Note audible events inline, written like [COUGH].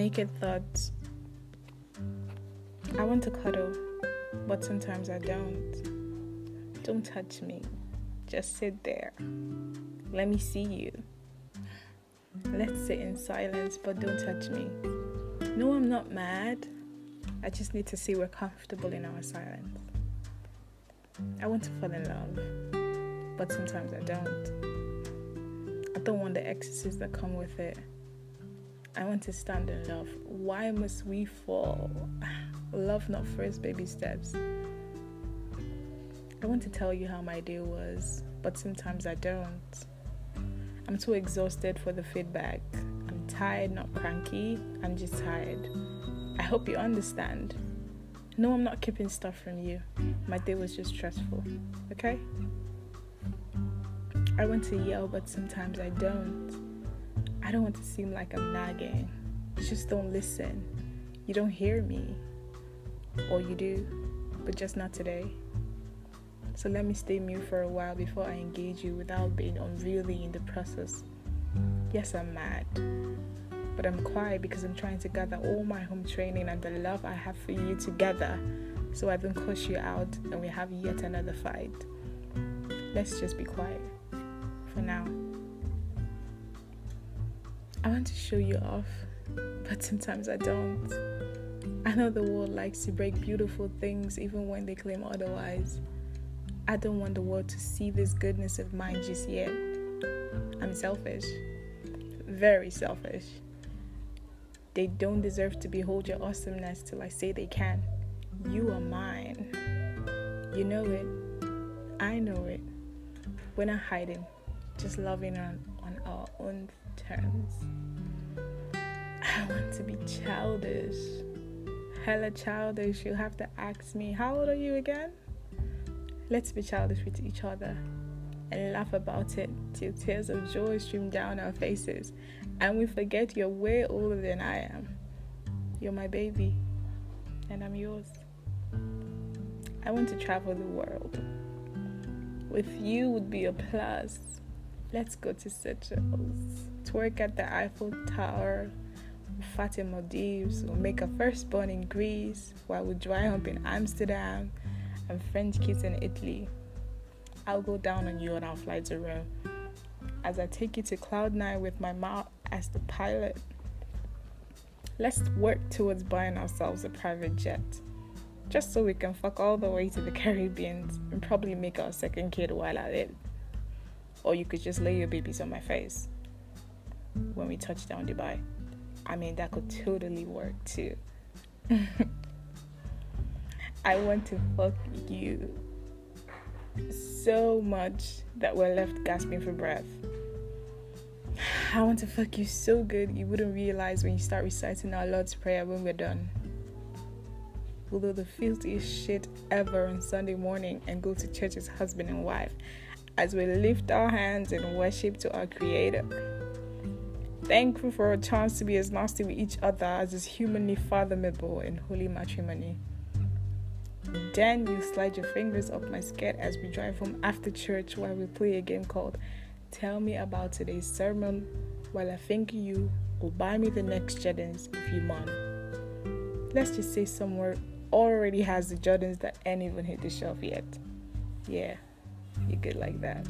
naked thoughts. I want to cuddle, but sometimes I don't. Don't touch me. Just sit there. Let me see you. Let's sit in silence, but don't touch me. No, I'm not mad. I just need to see we're comfortable in our silence. I want to fall in love, but sometimes I don't. I don't want the excesses that come with it. I want to stand in love. Why must we fall? [SIGHS] Love not first baby steps. I want to tell you how my day was, but sometimes I don't. I'm too exhausted for the feedback. I'm tired, not cranky. I'm just tired. I hope you understand. No, I'm not keeping stuff from you. My day was just stressful. Okay? I want to yell, but sometimes I don't. I don't want to seem like I'm nagging. Just don't listen. You don't hear me. Or you do, but just not today. So let me stay mute for a while before I engage you without being unruly in the process. Yes, I'm mad. But I'm quiet because I'm trying to gather all my home training and the love I have for you together so I don't cuss you out and we have yet another fight. Let's just be quiet I want to show you off, but sometimes I don't. I know the world likes to break beautiful things even when they claim otherwise. I don't want the world to see this goodness of mine just yet. I'm selfish, very selfish. They don't deserve to behold your awesomeness till I say they can. You are mine. You know it. I know it. We're not hiding, just loving on, on our own terms. I want to be childish. Hella childish. You'll have to ask me, How old are you again? Let's be childish with each other and laugh about it till tears of joy stream down our faces and we forget you're way older than I am. You're my baby and I'm yours. I want to travel the world. With you would be a plus. Let's go to Seychelles, twerk at the Eiffel Tower, Fatima Maldives, we'll make a firstborn in Greece while we dry hump in Amsterdam and French kiss in Italy. I'll go down on you and I'll fly to Rome. As I take you to Cloud Nine with my mouth as the pilot. Let's work towards buying ourselves a private jet. Just so we can fuck all the way to the [LAUGHS] Caribbean and probably make our second kid while at it. Or you could just lay your babies on my face when we touch down Dubai. I mean, that could totally work too. [LAUGHS] I want to fuck you so much that we're left gasping for breath. [SIGHS] I want to fuck you so good you wouldn't realize when you start reciting our Lord's Prayer when we're done. We'll do the filthiest shit ever on Sunday morning and go to church as husband and wife as we lift our hands in worship to our Creator. Thankful for a chance to be as nasty with each other as is humanly fathomable in holy matrimony. Then you slide your fingers up my skirt as we drive home after church while we play a game called Tell Me About Today's Sermon while I think you will buy me the next Jordans if you want. Let's just say somewhere already has the Jordans that ain't even hit the shelf yet. Yeah, you good like that.